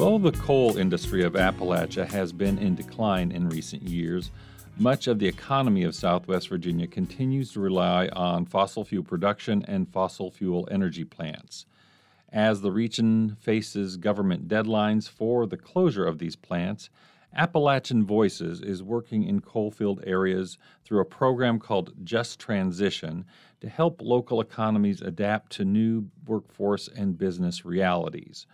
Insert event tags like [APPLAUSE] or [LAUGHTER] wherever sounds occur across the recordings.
Although the coal industry of Appalachia has been in decline in recent years, much of the economy of Southwest Virginia continues to rely on fossil fuel production and fossil fuel energy plants. As the region faces government deadlines for the closure of these plants, Appalachian Voices is working in coalfield areas through a program called Just Transition to help local economies adapt to new workforce and business realities.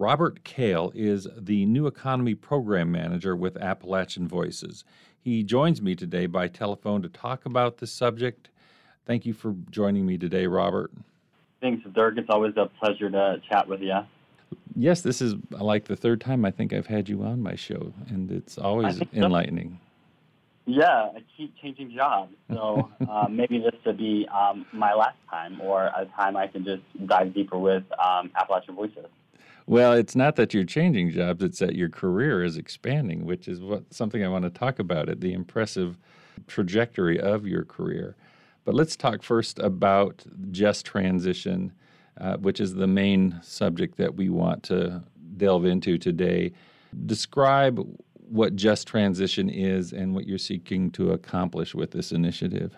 Robert Kell is the New Economy Program Manager with Appalachian Voices. He joins me today by telephone to talk about this subject. Thank you for joining me today, Robert. Thanks, Dirk. It's always a pleasure to chat with you. Yes, this is like the third time I think I've had you on my show, and it's always enlightening. So. Yeah, I keep changing jobs, so [LAUGHS] uh, maybe this would be um, my last time, or a time I can just dive deeper with um, Appalachian Voices. Well, it's not that you're changing jobs; it's that your career is expanding, which is what something I want to talk about. It the impressive trajectory of your career. But let's talk first about just transition, uh, which is the main subject that we want to delve into today. Describe what just transition is and what you're seeking to accomplish with this initiative.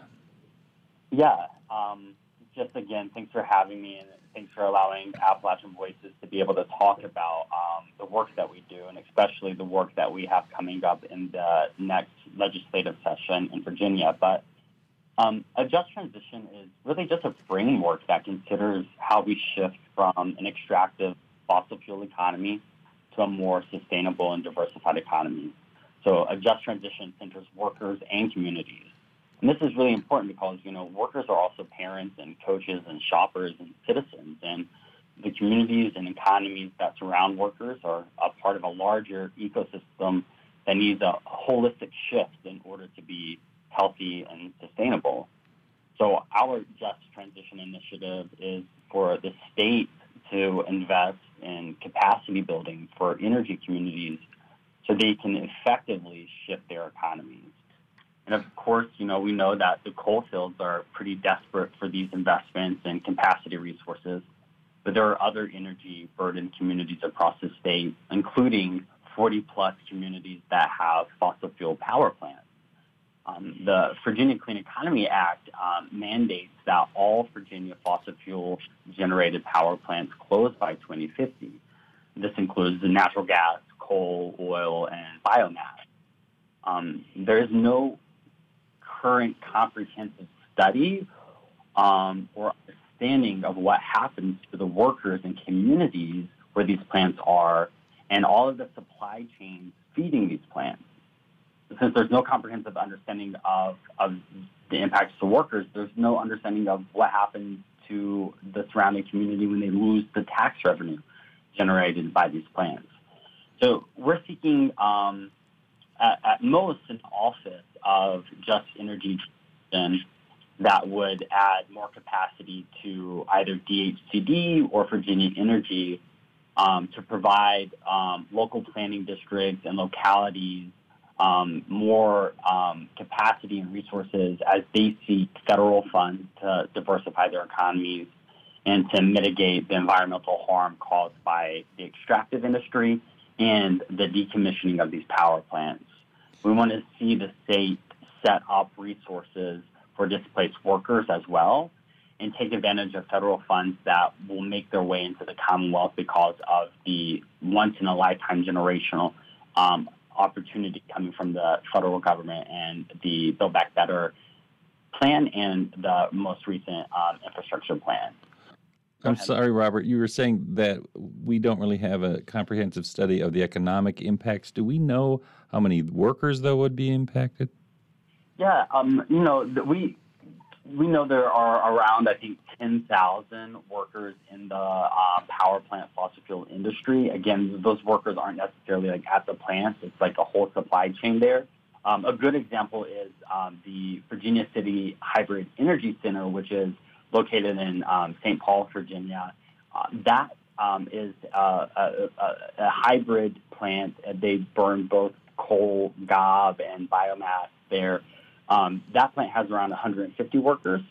Yeah, um, just again, thanks for having me and thanks for allowing Appalachian Voices to be able to talk about um, the work that we do and especially the work that we have coming up in the next legislative session in Virginia. But um, a just transition is really just a framework that considers how we shift from an extractive fossil fuel economy to a more sustainable and diversified economy. So a just transition centers workers and communities. And this is really important because, you know, workers are also parents and coaches and shoppers and citizens. And the communities and economies that surround workers are a part of a larger ecosystem that needs a holistic shift in order to be healthy and sustainable. So our Just Transition Initiative is for the state to invest in capacity building for energy communities so they can effectively shift their economies. And of course, you know, we know that the coal fields are pretty desperate for these investments and capacity resources, but there are other energy burdened communities across the state, including 40 plus communities that have fossil fuel power plants. Um, the Virginia Clean Economy Act um, mandates that all Virginia fossil fuel generated power plants close by 2050. This includes the natural gas, coal, oil, and biomass. Um, there is no current comprehensive study um, or understanding of what happens to the workers and communities where these plants are and all of the supply chains feeding these plants since there's no comprehensive understanding of, of the impacts to workers, there's no understanding of what happens to the surrounding community when they lose the tax revenue generated by these plants. So we're seeking, um, at, at, most, an office of just energy that would add more capacity to either DHCD or Virginia Energy um, to provide um, local planning districts and localities um, more um, capacity and resources as they seek federal funds to diversify their economies and to mitigate the environmental harm caused by the extractive industry and the decommissioning of these power plants. We want to see the state set up resources for displaced workers as well and take advantage of federal funds that will make their way into the Commonwealth because of the once in a lifetime generational um, opportunity coming from the federal government and the Build Back Better plan and the most recent um, infrastructure plan. Go I'm ahead. sorry, Robert. You were saying that we don't really have a comprehensive study of the economic impacts. Do we know how many workers, though, would be impacted? Yeah, um, you know, we we know there are around, I think, 10,000 workers in the uh, power plant fossil fuel industry. Again, those workers aren't necessarily like at the plants. It's like a whole supply chain there. Um, a good example is um, the Virginia City Hybrid Energy Center, which is located in um, St. Paul, Virginia. Uh, that um, is uh, a, a, a, hybrid plant. They burn both coal, gob, and biomass there. Um, that plant has around 150 workers,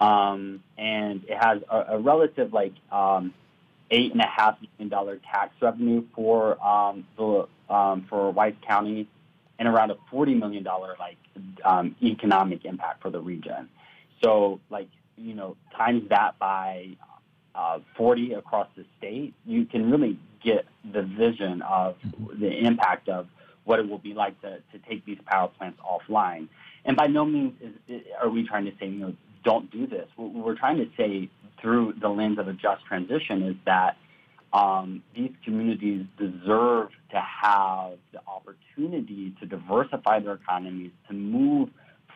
um, and it has a, a relative like um, eight and a half million dollar tax revenue for um, the for Wise County, and around a forty million dollar like economic impact for the region. So like you know times that by uh, 40 across the state, you can really get the vision of the impact of what it will be like to, to take these power plants offline. And by no means is, are we trying to say, you know, don't do this. What we're trying to say through the lens of a just transition is that um, these communities deserve to have the opportunity to diversify their economies, to move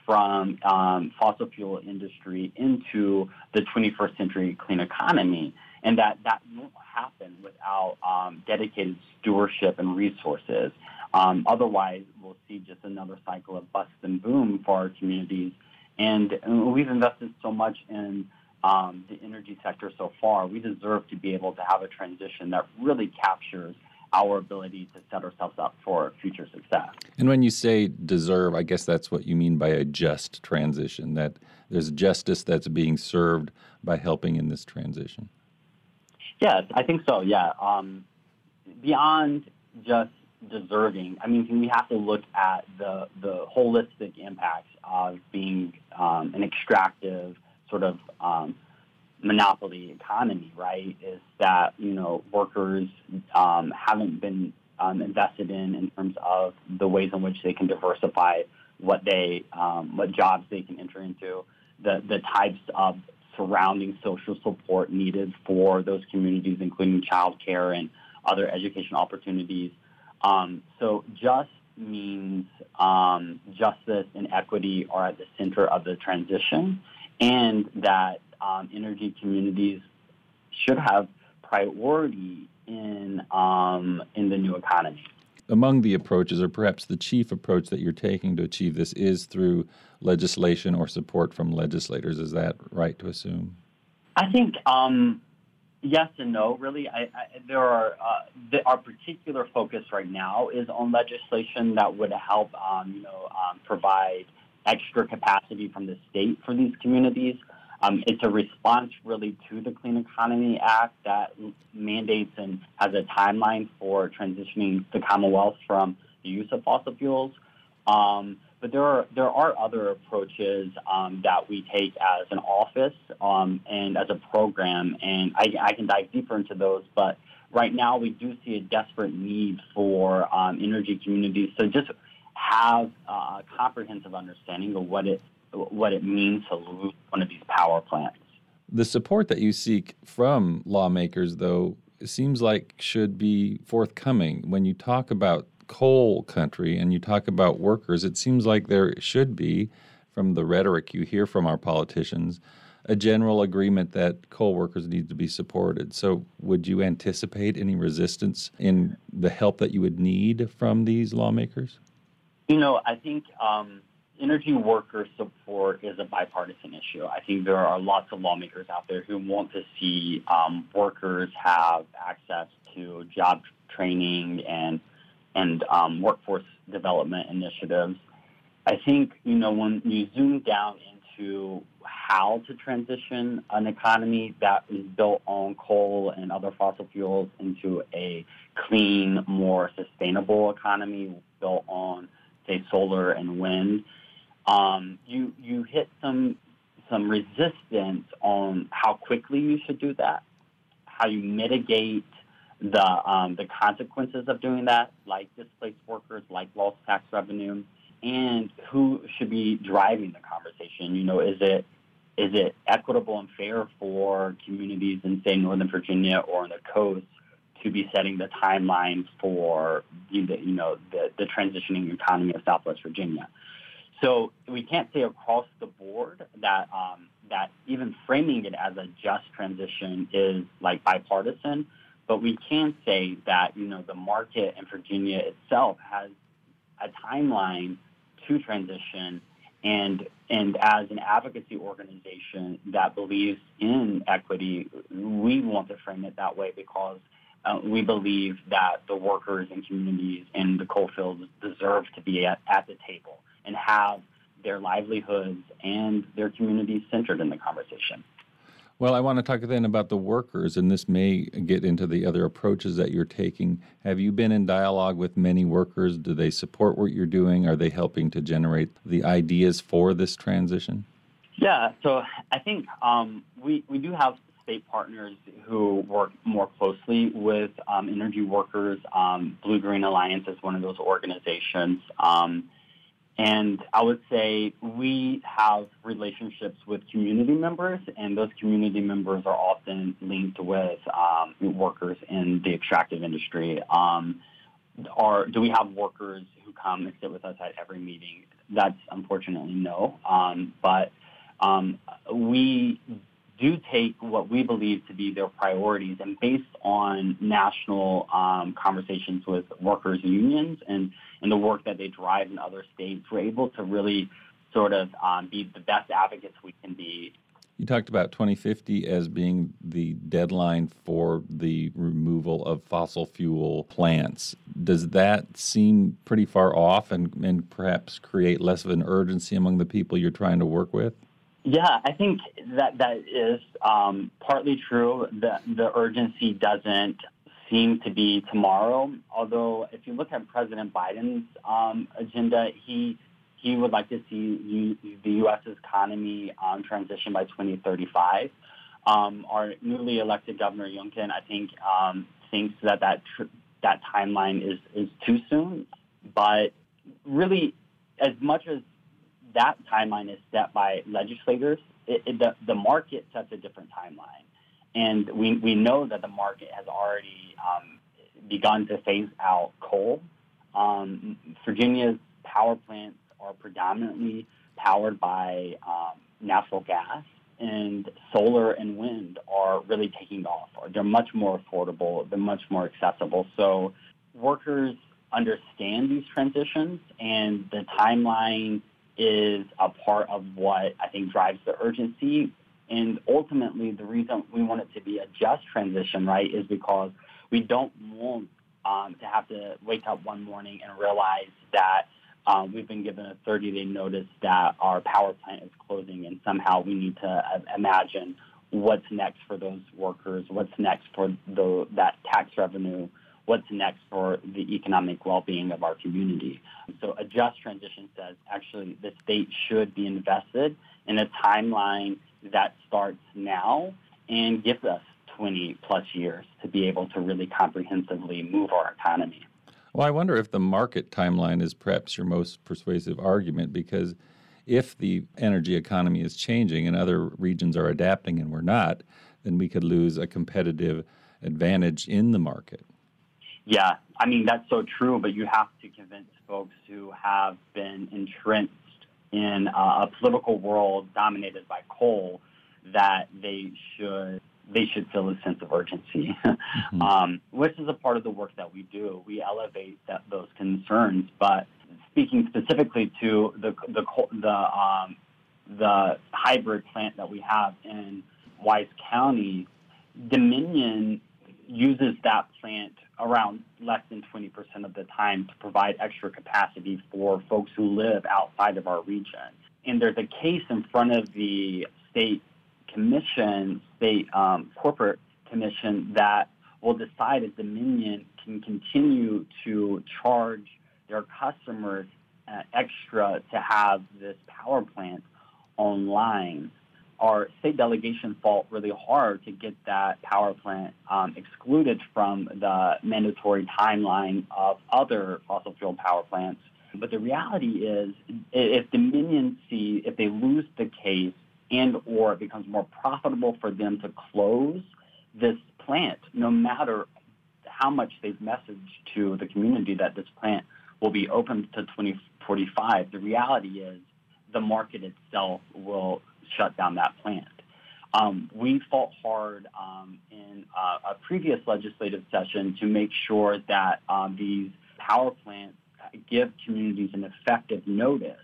from um, fossil fuel industry into the 21st century clean economy, and that that won't happen without um, dedicated stewardship and resources. Um, otherwise, we'll see just another cycle of bust and boom for our communities. And, and we've invested so much in um, the energy sector so far. We deserve to be able to have a transition that really captures our ability to set ourselves up for future success. And when you say deserve, I guess that's what you mean by a just transition, that there's justice that's being served by helping in this transition. Yes, I think so, yeah. Um, beyond just deserving, I mean, we have to look at the, the holistic impacts of being um, an extractive sort of um, monopoly economy, right? Is that you know workers um, haven't been um, invested in in terms of the ways in which they can diversify what they um, what jobs they can enter into, the the types of surrounding social support needed for those communities, including childcare and other education opportunities. Um, so just means um, justice and equity are at the center of the transition, and that um, energy communities should have priority in um, in the new economy. Among the approaches, or perhaps the chief approach that you're taking to achieve this, is through legislation or support from legislators. Is that right to assume? I think um, yes and no. Really, I, I, there are uh, the, our particular focus right now is on legislation that would help, um, you know, um, provide extra capacity from the state for these communities. Um, it's a response really to the Clean Economy Act that mandates and has a timeline for transitioning the Commonwealth from the use of fossil fuels. Um, but there are there are other approaches um, that we take as an office um, and as a program, and I, I, can dive deeper into those. But right now, we do see a desperate need for um, energy communities So just have a comprehensive understanding of what it what it means to lose one of these power plants. The support that you seek from lawmakers, though, seems like should be forthcoming. When you talk about coal country and you talk about workers, it seems like there should be, from the rhetoric you hear from our politicians, a general agreement that coal workers need to be supported. So, would you anticipate any resistance in the help that you would need from these lawmakers? You know, I think um, energy worker support is a bipartisan issue. I think there are lots of lawmakers out there who want to see um, workers have access to job training and and um, workforce development initiatives. I think you know when you zoom down into how to transition an economy that is built on coal and other fossil fuels into a clean, more sustainable economy built on say solar and wind um, you you hit some some resistance on how quickly you should do that, how you mitigate the um, the consequences of doing that, like displaced workers, like lost tax revenue, and who should be driving the conversation. You know, is it is it equitable and fair for communities in say Northern Virginia or on the coast to be setting the timeline for you know the, the transitioning economy of Southwest Virginia? So we can't say across the board that um, that even framing it as a just transition is like bipartisan, but we can say that you know the market in Virginia itself has a timeline to transition, and and as an advocacy organization that believes in equity, we want to frame it that way because. Uh, we believe that the workers and communities in the coal fields deserve to be at, at the table and have their livelihoods and their communities centered in the conversation. Well, I want to talk then about the workers, and this may get into the other approaches that you're taking. Have you been in dialogue with many workers? Do they support what you're doing? Are they helping to generate the ideas for this transition? Yeah, so I think um, we, we do have state partners who work more closely with um, energy workers. Um, Blue Green Alliance is one of those organizations. Um, and I would say we have relationships with community members, and those community members are often linked with um, workers in the extractive industry. Um, are, do we have workers who come and sit with us at every meeting? That's unfortunately no. Um, but um, we do take what we believe to be their priorities, and based on national um, conversations with workers' unions and and the work that they drive in other states, we're able to really sort of um, be the best advocates we can be. You talked about 2050 as being the deadline for the removal of fossil fuel plants. Does that seem pretty far off and, and perhaps create less of an urgency among the people you're trying to work with? Yeah, I think that that is um, partly true. The the urgency doesn't seem to be tomorrow. Although, if you look at President Biden's um, agenda, he he would like to see U, the U.S.'s economy um, transition by 2035. Um, our newly elected Governor Youngkin, I think, um, thinks that that tr- that timeline is is too soon. But really, as much as that timeline is set by legislators. It, it, the, the market sets a different timeline. And we, we know that the market has already um, begun to phase out coal. Um, Virginia's power plants are predominantly powered by um, natural gas, and solar and wind are really taking off. They're much more affordable, they're much more accessible. So workers understand these transitions, and the timeline is a part of what I think drives the urgency. And ultimately, the reason we want it to be a just transition, right, is because we don't want um, to have to wake up one morning and realize that um, we've been given a 30 day notice that our power plant is closing, and somehow we need to uh, imagine what's next for those workers, what's next for the, that tax revenue what's next for the economic well-being of our community. So a just transition says actually the state should be invested in a timeline that starts now and gives us 20 plus years to be able to really comprehensively move our economy. Well, I wonder if the market timeline is perhaps your most persuasive argument because if the energy economy is changing and other regions are adapting and we're not, then we could lose a competitive advantage in the market. Yeah, I mean, that's so true, but you have to convince folks who have been entrenched in uh, a political world dominated by coal that they should they should feel a sense of urgency, [LAUGHS] mm-hmm. um, which is a part of the work that we do. We elevate that, those concerns, but speaking specifically to the the the um, the hybrid plant that we have in Wise County, Dominion uses that plant around less than 20% of the time to provide extra capacity for folks who live outside of our region. And there's a case in front of the state commission, state um, corporate commission, that will decide if Dominion can continue to charge their customers uh, extra to have this power plant online our state delegation fought really hard to get that power plant um, excluded from the mandatory timeline of other fossil fuel power plants. But the reality is, if Dominion sees, if they lose the case and or it becomes more profitable for them to close this plant, no matter how much they've messaged to the community that this plant will be open to 2045, the reality is the market itself will shut down that plant. Um, we fought hard um, in uh, a previous legislative session to make sure that um, these power plants give communities an effective notice.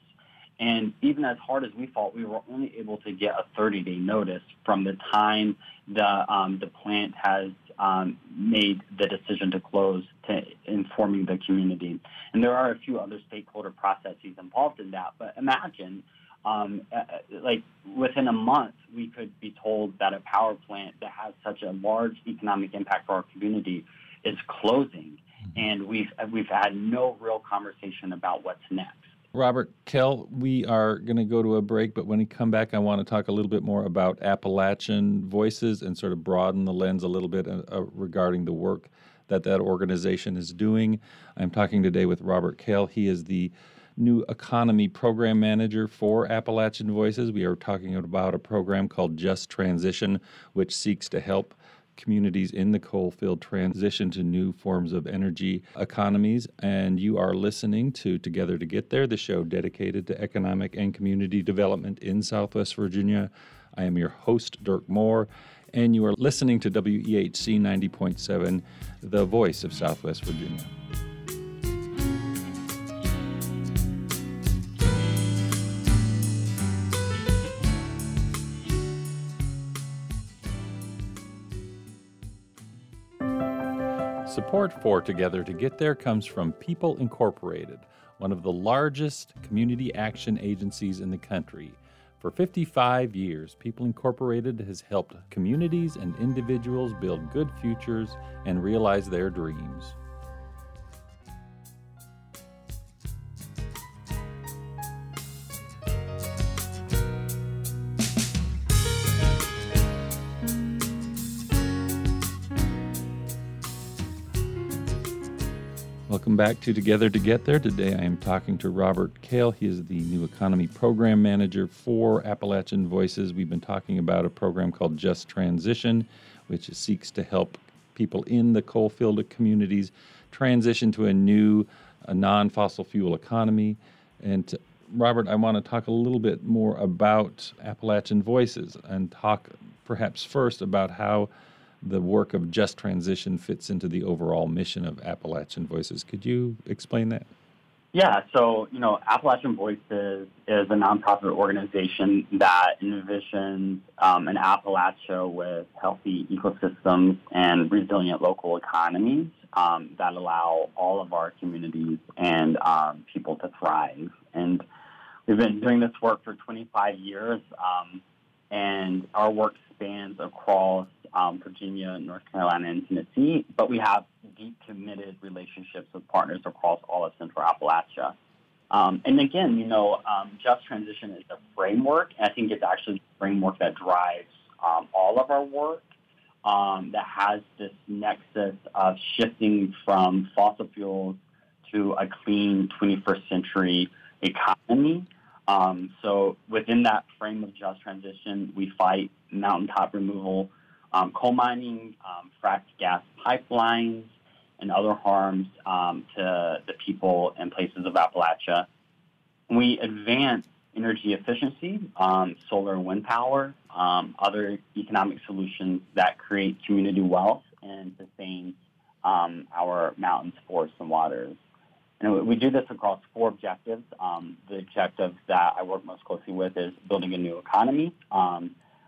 And even as hard as we fought, we were only able to get a 30-day notice from the time the um, the plant has um, made the decision to close to informing the community. And there are a few other stakeholder processes involved in that. But imagine um, uh, like within a month, we could be told that a power plant that has such a large economic impact for our community is closing, mm-hmm. and we've we've had no real conversation about what's next. Robert Kell, we are going to go to a break, but when we come back, I want to talk a little bit more about Appalachian Voices and sort of broaden the lens a little bit uh, uh regarding the work that that organization is doing. I'm talking today with Robert Kell. He is the new economy program manager for Appalachian Voices. We are talking about a program called Just Transition, which seeks to help communities in the coal field transition to new forms of energy economies. And you are listening to Together to Get There, the show dedicated to economic and community development in Southwest Virginia. I am your host, Dirk Moore, and you are listening to WEHC 90.7, the voice of Southwest Virginia. Support for Together to Get There comes from People Incorporated, one of the largest community action agencies in the country. For 55 years, People Incorporated has helped communities and individuals build good futures and realize their dreams. Welcome back to Together to Get There. Today I am talking to Robert Kell. He is the new economy program manager for Appalachian Voices. We've been talking about a program called Just Transition, which seeks to help people in the coalfield communities transition to a new non fossil fuel economy. And to, Robert, I want to talk a little bit more about Appalachian Voices and talk perhaps first about how the work of Just Transition fits into the overall mission of Appalachian Voices. Could you explain that? Yeah, so, you know, Appalachian Voices is a nonprofit organization that envisions um, an Appalachia with healthy ecosystems and resilient local economies um, that allow all of our communities and um, people to thrive. And we've been doing this work for 25 years, um, and our work spans across um, Virginia, North Carolina, and Tennessee, but we have deep committed relationships with partners across all of Central Appalachia. Um, and again, you know, um, just transition is a framework, I think it's actually the framework that drives um, all of our work um, that has this nexus of shifting from fossil fuels to a clean 21st century economy. Um, so within that frame of just transition, we fight mountaintop removal um, coal mining, um, fracked gas pipelines, and other harms um, to the people and places of Appalachia. We advance energy efficiency, um, solar and wind power, um, other economic solutions that create community wealth and sustain um, our mountains, forests, and waters. And we do this across four objectives. the objective that I work most closely with is building a new economy.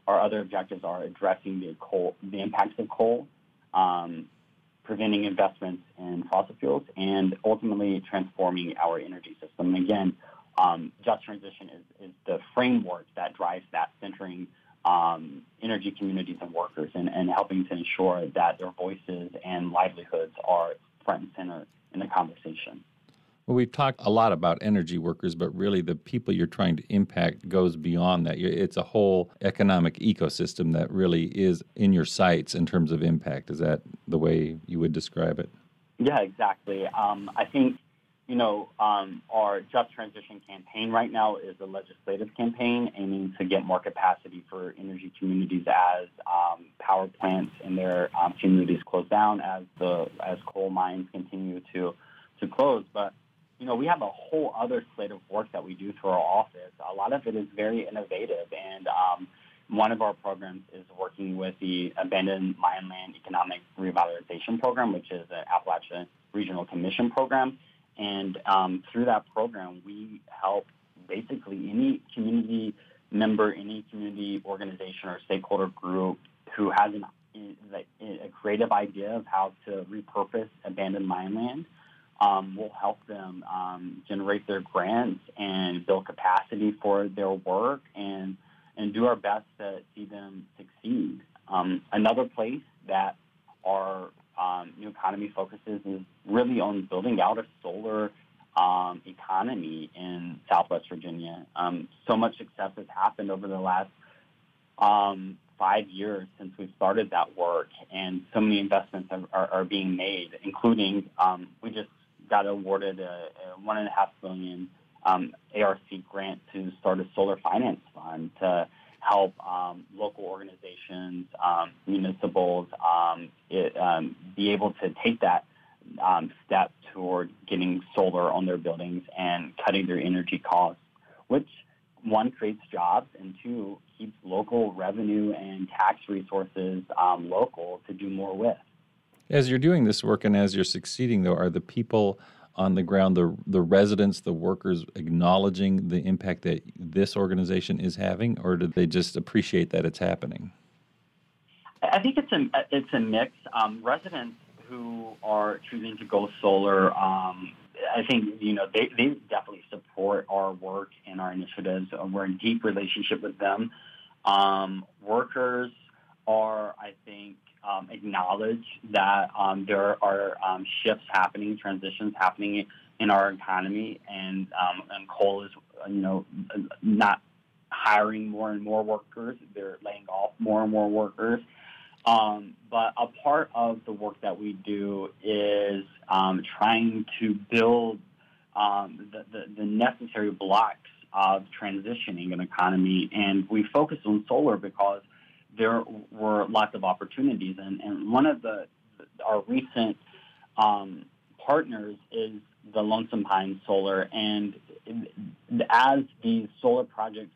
Our other objectives are addressing the coal, the impacts of coal, um, preventing investments in fossil fuels, and ultimately transforming our energy system. And again, um, just transition is, is, the framework that drives that, centering um, energy communities and workers, and, and helping to ensure that their voices and livelihoods are front and center in the conversation. Well, we've talked a lot about energy workers, but really the people you're trying to impact goes beyond that. It's a whole economic ecosystem that really is in your sights in terms of impact. Is that the way you would describe it? Yeah, exactly. Um, I think, you know, um, our Just Transition campaign right now is a legislative campaign aiming to get more capacity for energy communities as um, power plants in their um, communities close down, as the as coal mines continue to to close. But you know, we have a whole other slate of work that we do through our office. A lot of it is very innovative, and um, one of our programs is working with the Abandoned Mine Land Economic Revitalization Program, which is an Appalachian Regional Commission program. And um, through that program, we help basically any community member, any community organization or stakeholder group who has an, a creative idea of how to repurpose abandoned mine land Um, we'll help them um, generate their grants and build capacity for their work and and do our best to see them succeed. Um, another place that our um, new economy focuses is really on building out a solar um, economy in Southwest Virginia. Um, so much success has happened over the last five years since we've started that work, and so many investments are, are, are being made, including um, we just got awarded a, a one and a half billion um, ARC grant to start a solar finance fund to help um, local organizations, um, municipals, um, it, um, be able to take that um, step toward getting solar on their buildings and cutting their energy costs, which one creates jobs and two keeps local revenue and tax resources local to do more with. As you're doing this work and as you're succeeding, though, are the people on the ground, the the residents, the workers, acknowledging the impact that this organization is having, or do they just appreciate that it's happening? I think it's a it's a mix. Um, residents who are choosing to go solar, um, I think you know they, they definitely support our work and our initiatives. We're in deep relationship with them. Um, workers are, I think, um, acknowledge that um, there are um, shifts happening, transitions happening in our economy, and um, and coal is you know not hiring more and more workers; they're laying off more and more workers. Um, but a part of the work that we do is um, trying to build the, the, the necessary blocks of transitioning an economy, and we focus on solar because there were lots of opportunities. And, and one of the our recent um, partners is the Lonesome Pine Solar. And as these solar projects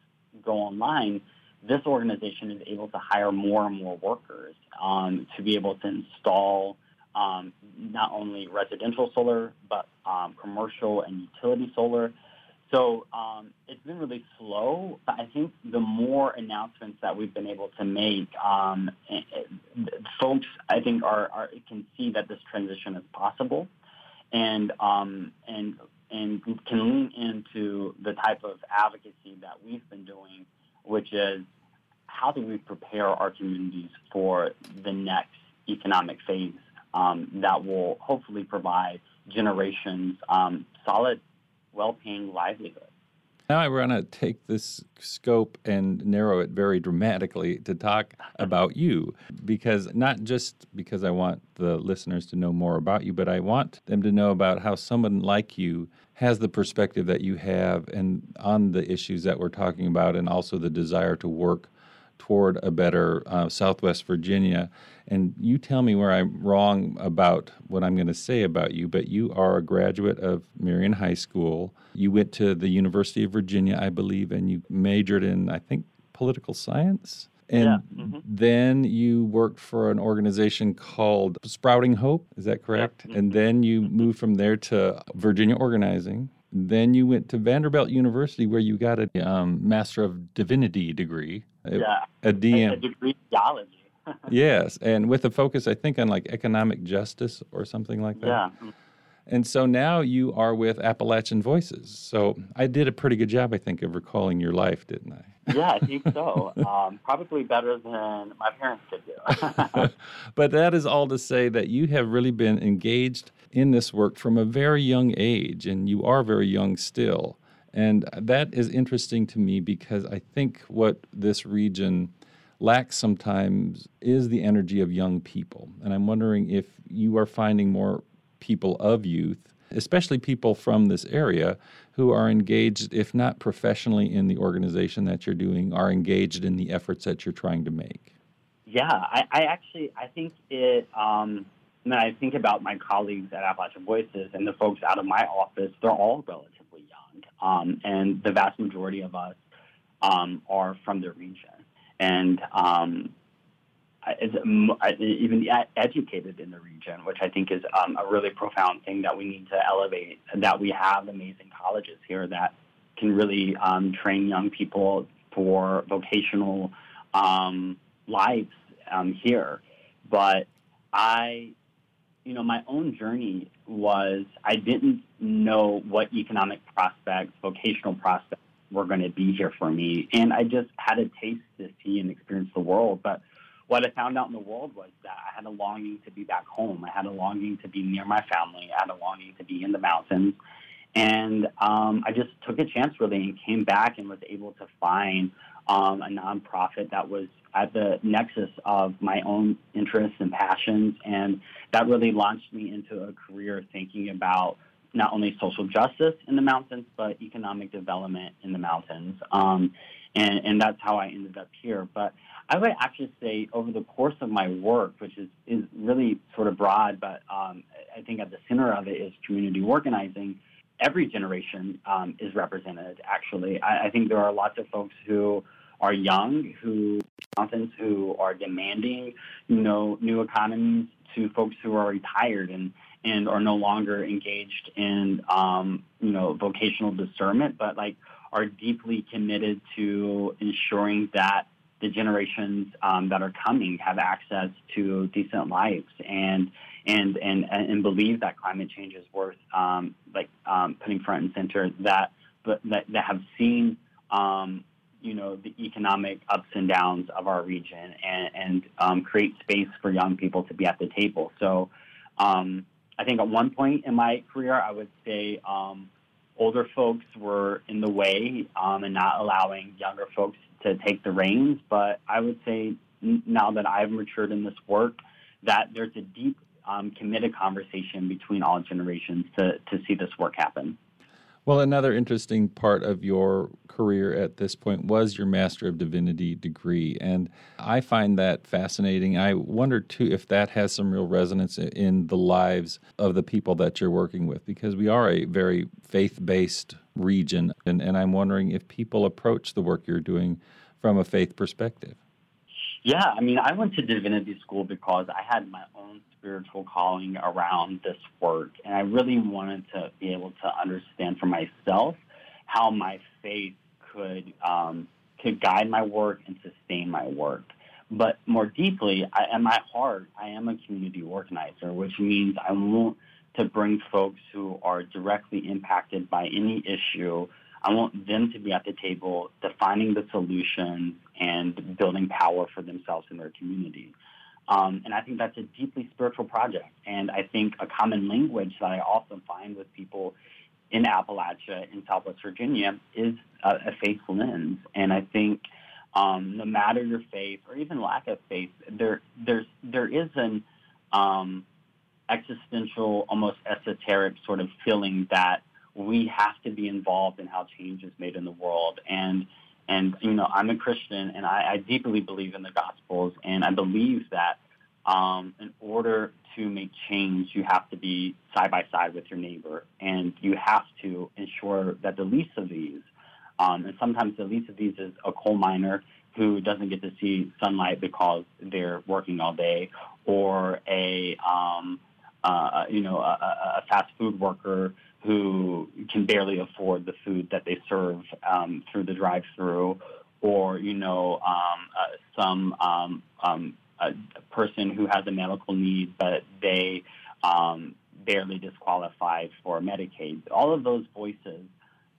go online, this organization is able to hire more and more workers um, to be able to install um, not only residential solar, but um, commercial and utility solar. So um, it's been really slow, but I think the more announcements that we've been able to make, um, eh, eh, folks I think are, are, can see that this transition is possible, and um, and and can lean into the type of advocacy that we've been doing, which is how do we prepare our communities for the next economic phase um, that will hopefully provide generations um, solid well-paying livelihood. Now I want to take this scope and narrow it very dramatically to talk [LAUGHS] about you because not just because I want the listeners to know more about you, but I want them to know about how someone like you has the perspective that you have and on the issues that we're talking about and also the desire to work toward a better uh, Southwest Virginia. And you tell me where I'm wrong about what I'm going to say about you, but you are a graduate of Marion High School. You went to the University of Virginia, I believe, and you majored in, I think, political science. And yeah. mm-hmm. then you worked for an organization called Sprouting Hope. Is that correct? Mm-hmm. And then you moved from there to Virginia Organizing. Then you went to Vanderbilt University, where you got a um, Master of Divinity degree. Yeah, a DM. A, degree in theology. [LAUGHS] yes, and with a focus, I think, on like economic justice or something like that. Yeah. And so now you are with Appalachian Voices. So I did a pretty good job, I think, of recalling your life, didn't I? [LAUGHS] yeah, I think so. Um, probably better than my parents could do. [LAUGHS] but that is all to say that you have really been engaged in this work from a very young age, and you are very young still. And that is interesting to me because I think what this region lacks sometimes is the energy of young people. And I'm wondering if you are finding more people of youth, especially people from this area, who are engaged, if not professionally in the organization that you're doing, are engaged in the efforts that you're trying to make. Yeah, I, I actually I think it. Um, when I think about my colleagues at Appalachian Voices and the folks out of my office, they're all relatively young, um, and the vast majority of us um, are from the region and um, is even educated in the region, which I think is um, a really profound thing that we need to elevate. That we have amazing colleges here that can really um, train young people for vocational um, lives um, here. But I, you know, my own journey was I didn't know what economic prospects, vocational prospects were going to be here for me. And I just had a taste to see and experience the world. But what I found out in the world was that I had a longing to be back home. I had a longing to be near my family. I had a longing to be in the mountains. And um, I just took a chance really and came back and was able to find um, a nonprofit that was at the nexus of my own interests and passions. And that really launched me into a career thinking about not only social justice in the mountains, but economic development in the mountains. Um, and, and that's how I ended up here. But I would actually say over the course of my work, which is, is really sort of broad, but um, I think at the center of it is community organizing, every generation um, is represented, actually. I, I think there are lots of folks who are young, who who are demanding, you know, new economies to folks who are retired and and are no longer engaged in um, you know vocational discernment, but like are deeply committed to ensuring that the generations um, that are coming have access to decent lives and and and and believe that climate change is worth um, like um, putting front and center that that, that have seen um, you know the economic ups and downs of our region and, and um, create space for young people to be at the table. So um, I think at one point in my career, I would say um, older folks were in the way um, and not allowing younger folks to take the reins. But I would say now that I've matured in this work, that there's a deep, um, committed conversation between all generations to, to see this work happen. Well, another interesting part of your career at this point was your Master of Divinity degree. And I find that fascinating. I wonder, too, if that has some real resonance in the lives of the people that you're working with, because we are a very faith based region. And, and I'm wondering if people approach the work you're doing from a faith perspective. Yeah, I mean, I went to divinity school because I had my own spiritual calling around this work. And I really wanted to be able to understand for myself how my faith could, um, could guide my work and sustain my work. But more deeply, I, at my heart, I am a community organizer, which means I want to bring folks who are directly impacted by any issue. I want them to be at the table defining the solutions and building power for themselves and their community. Um, and I think that's a deeply spiritual project. And I think a common language that I often find with people in Appalachia, in Southwest Virginia, is a, a faith lens. And I think um, no matter your faith or even lack of faith, there there's there is an um, existential, almost esoteric sort of feeling that we have to be involved in how change is made in the world. And and, you know, I'm a Christian and I, I deeply believe in the Gospels. And I believe that um, in order to make change, you have to be side by side with your neighbor. And you have to ensure that the least of these, um, and sometimes the least of these is a coal miner who doesn't get to see sunlight because they're working all day, or a, um, uh, you know, a, a fast food worker who can barely afford the food that they serve um, through the drive-through, or you know, um, uh, some um, um, a person who has a medical need but they um, barely disqualified for Medicaid. All of those voices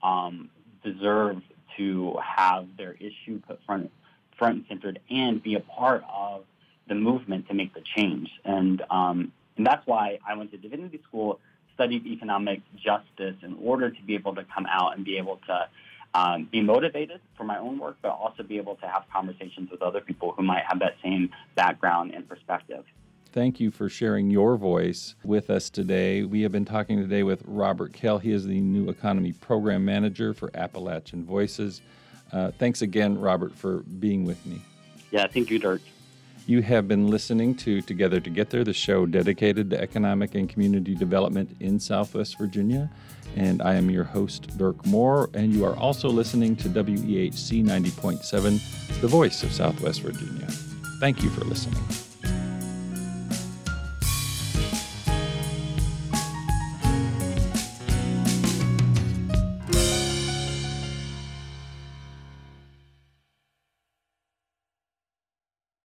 um, deserve to have their issue put front front and centered and be a part of the movement to make the change. And um, and that's why I went to divinity school studied economic justice in order to be able to come out and be able to um, be motivated for my own work, but also be able to have conversations with other people who might have that same background and perspective. Thank you for sharing your voice with us today. We have been talking today with Robert Kell. He is the New Economy Program Manager for Appalachian Voices. Uh, thanks again, Robert, for being with me. Yeah, thank you, Dirk. You have been listening to Together to Get There, the show dedicated to economic and community development in Southwest Virginia. And I am your host, Dirk Moore, and you are also listening to WEHC 90.7, the voice of Southwest Virginia. Thank you for listening.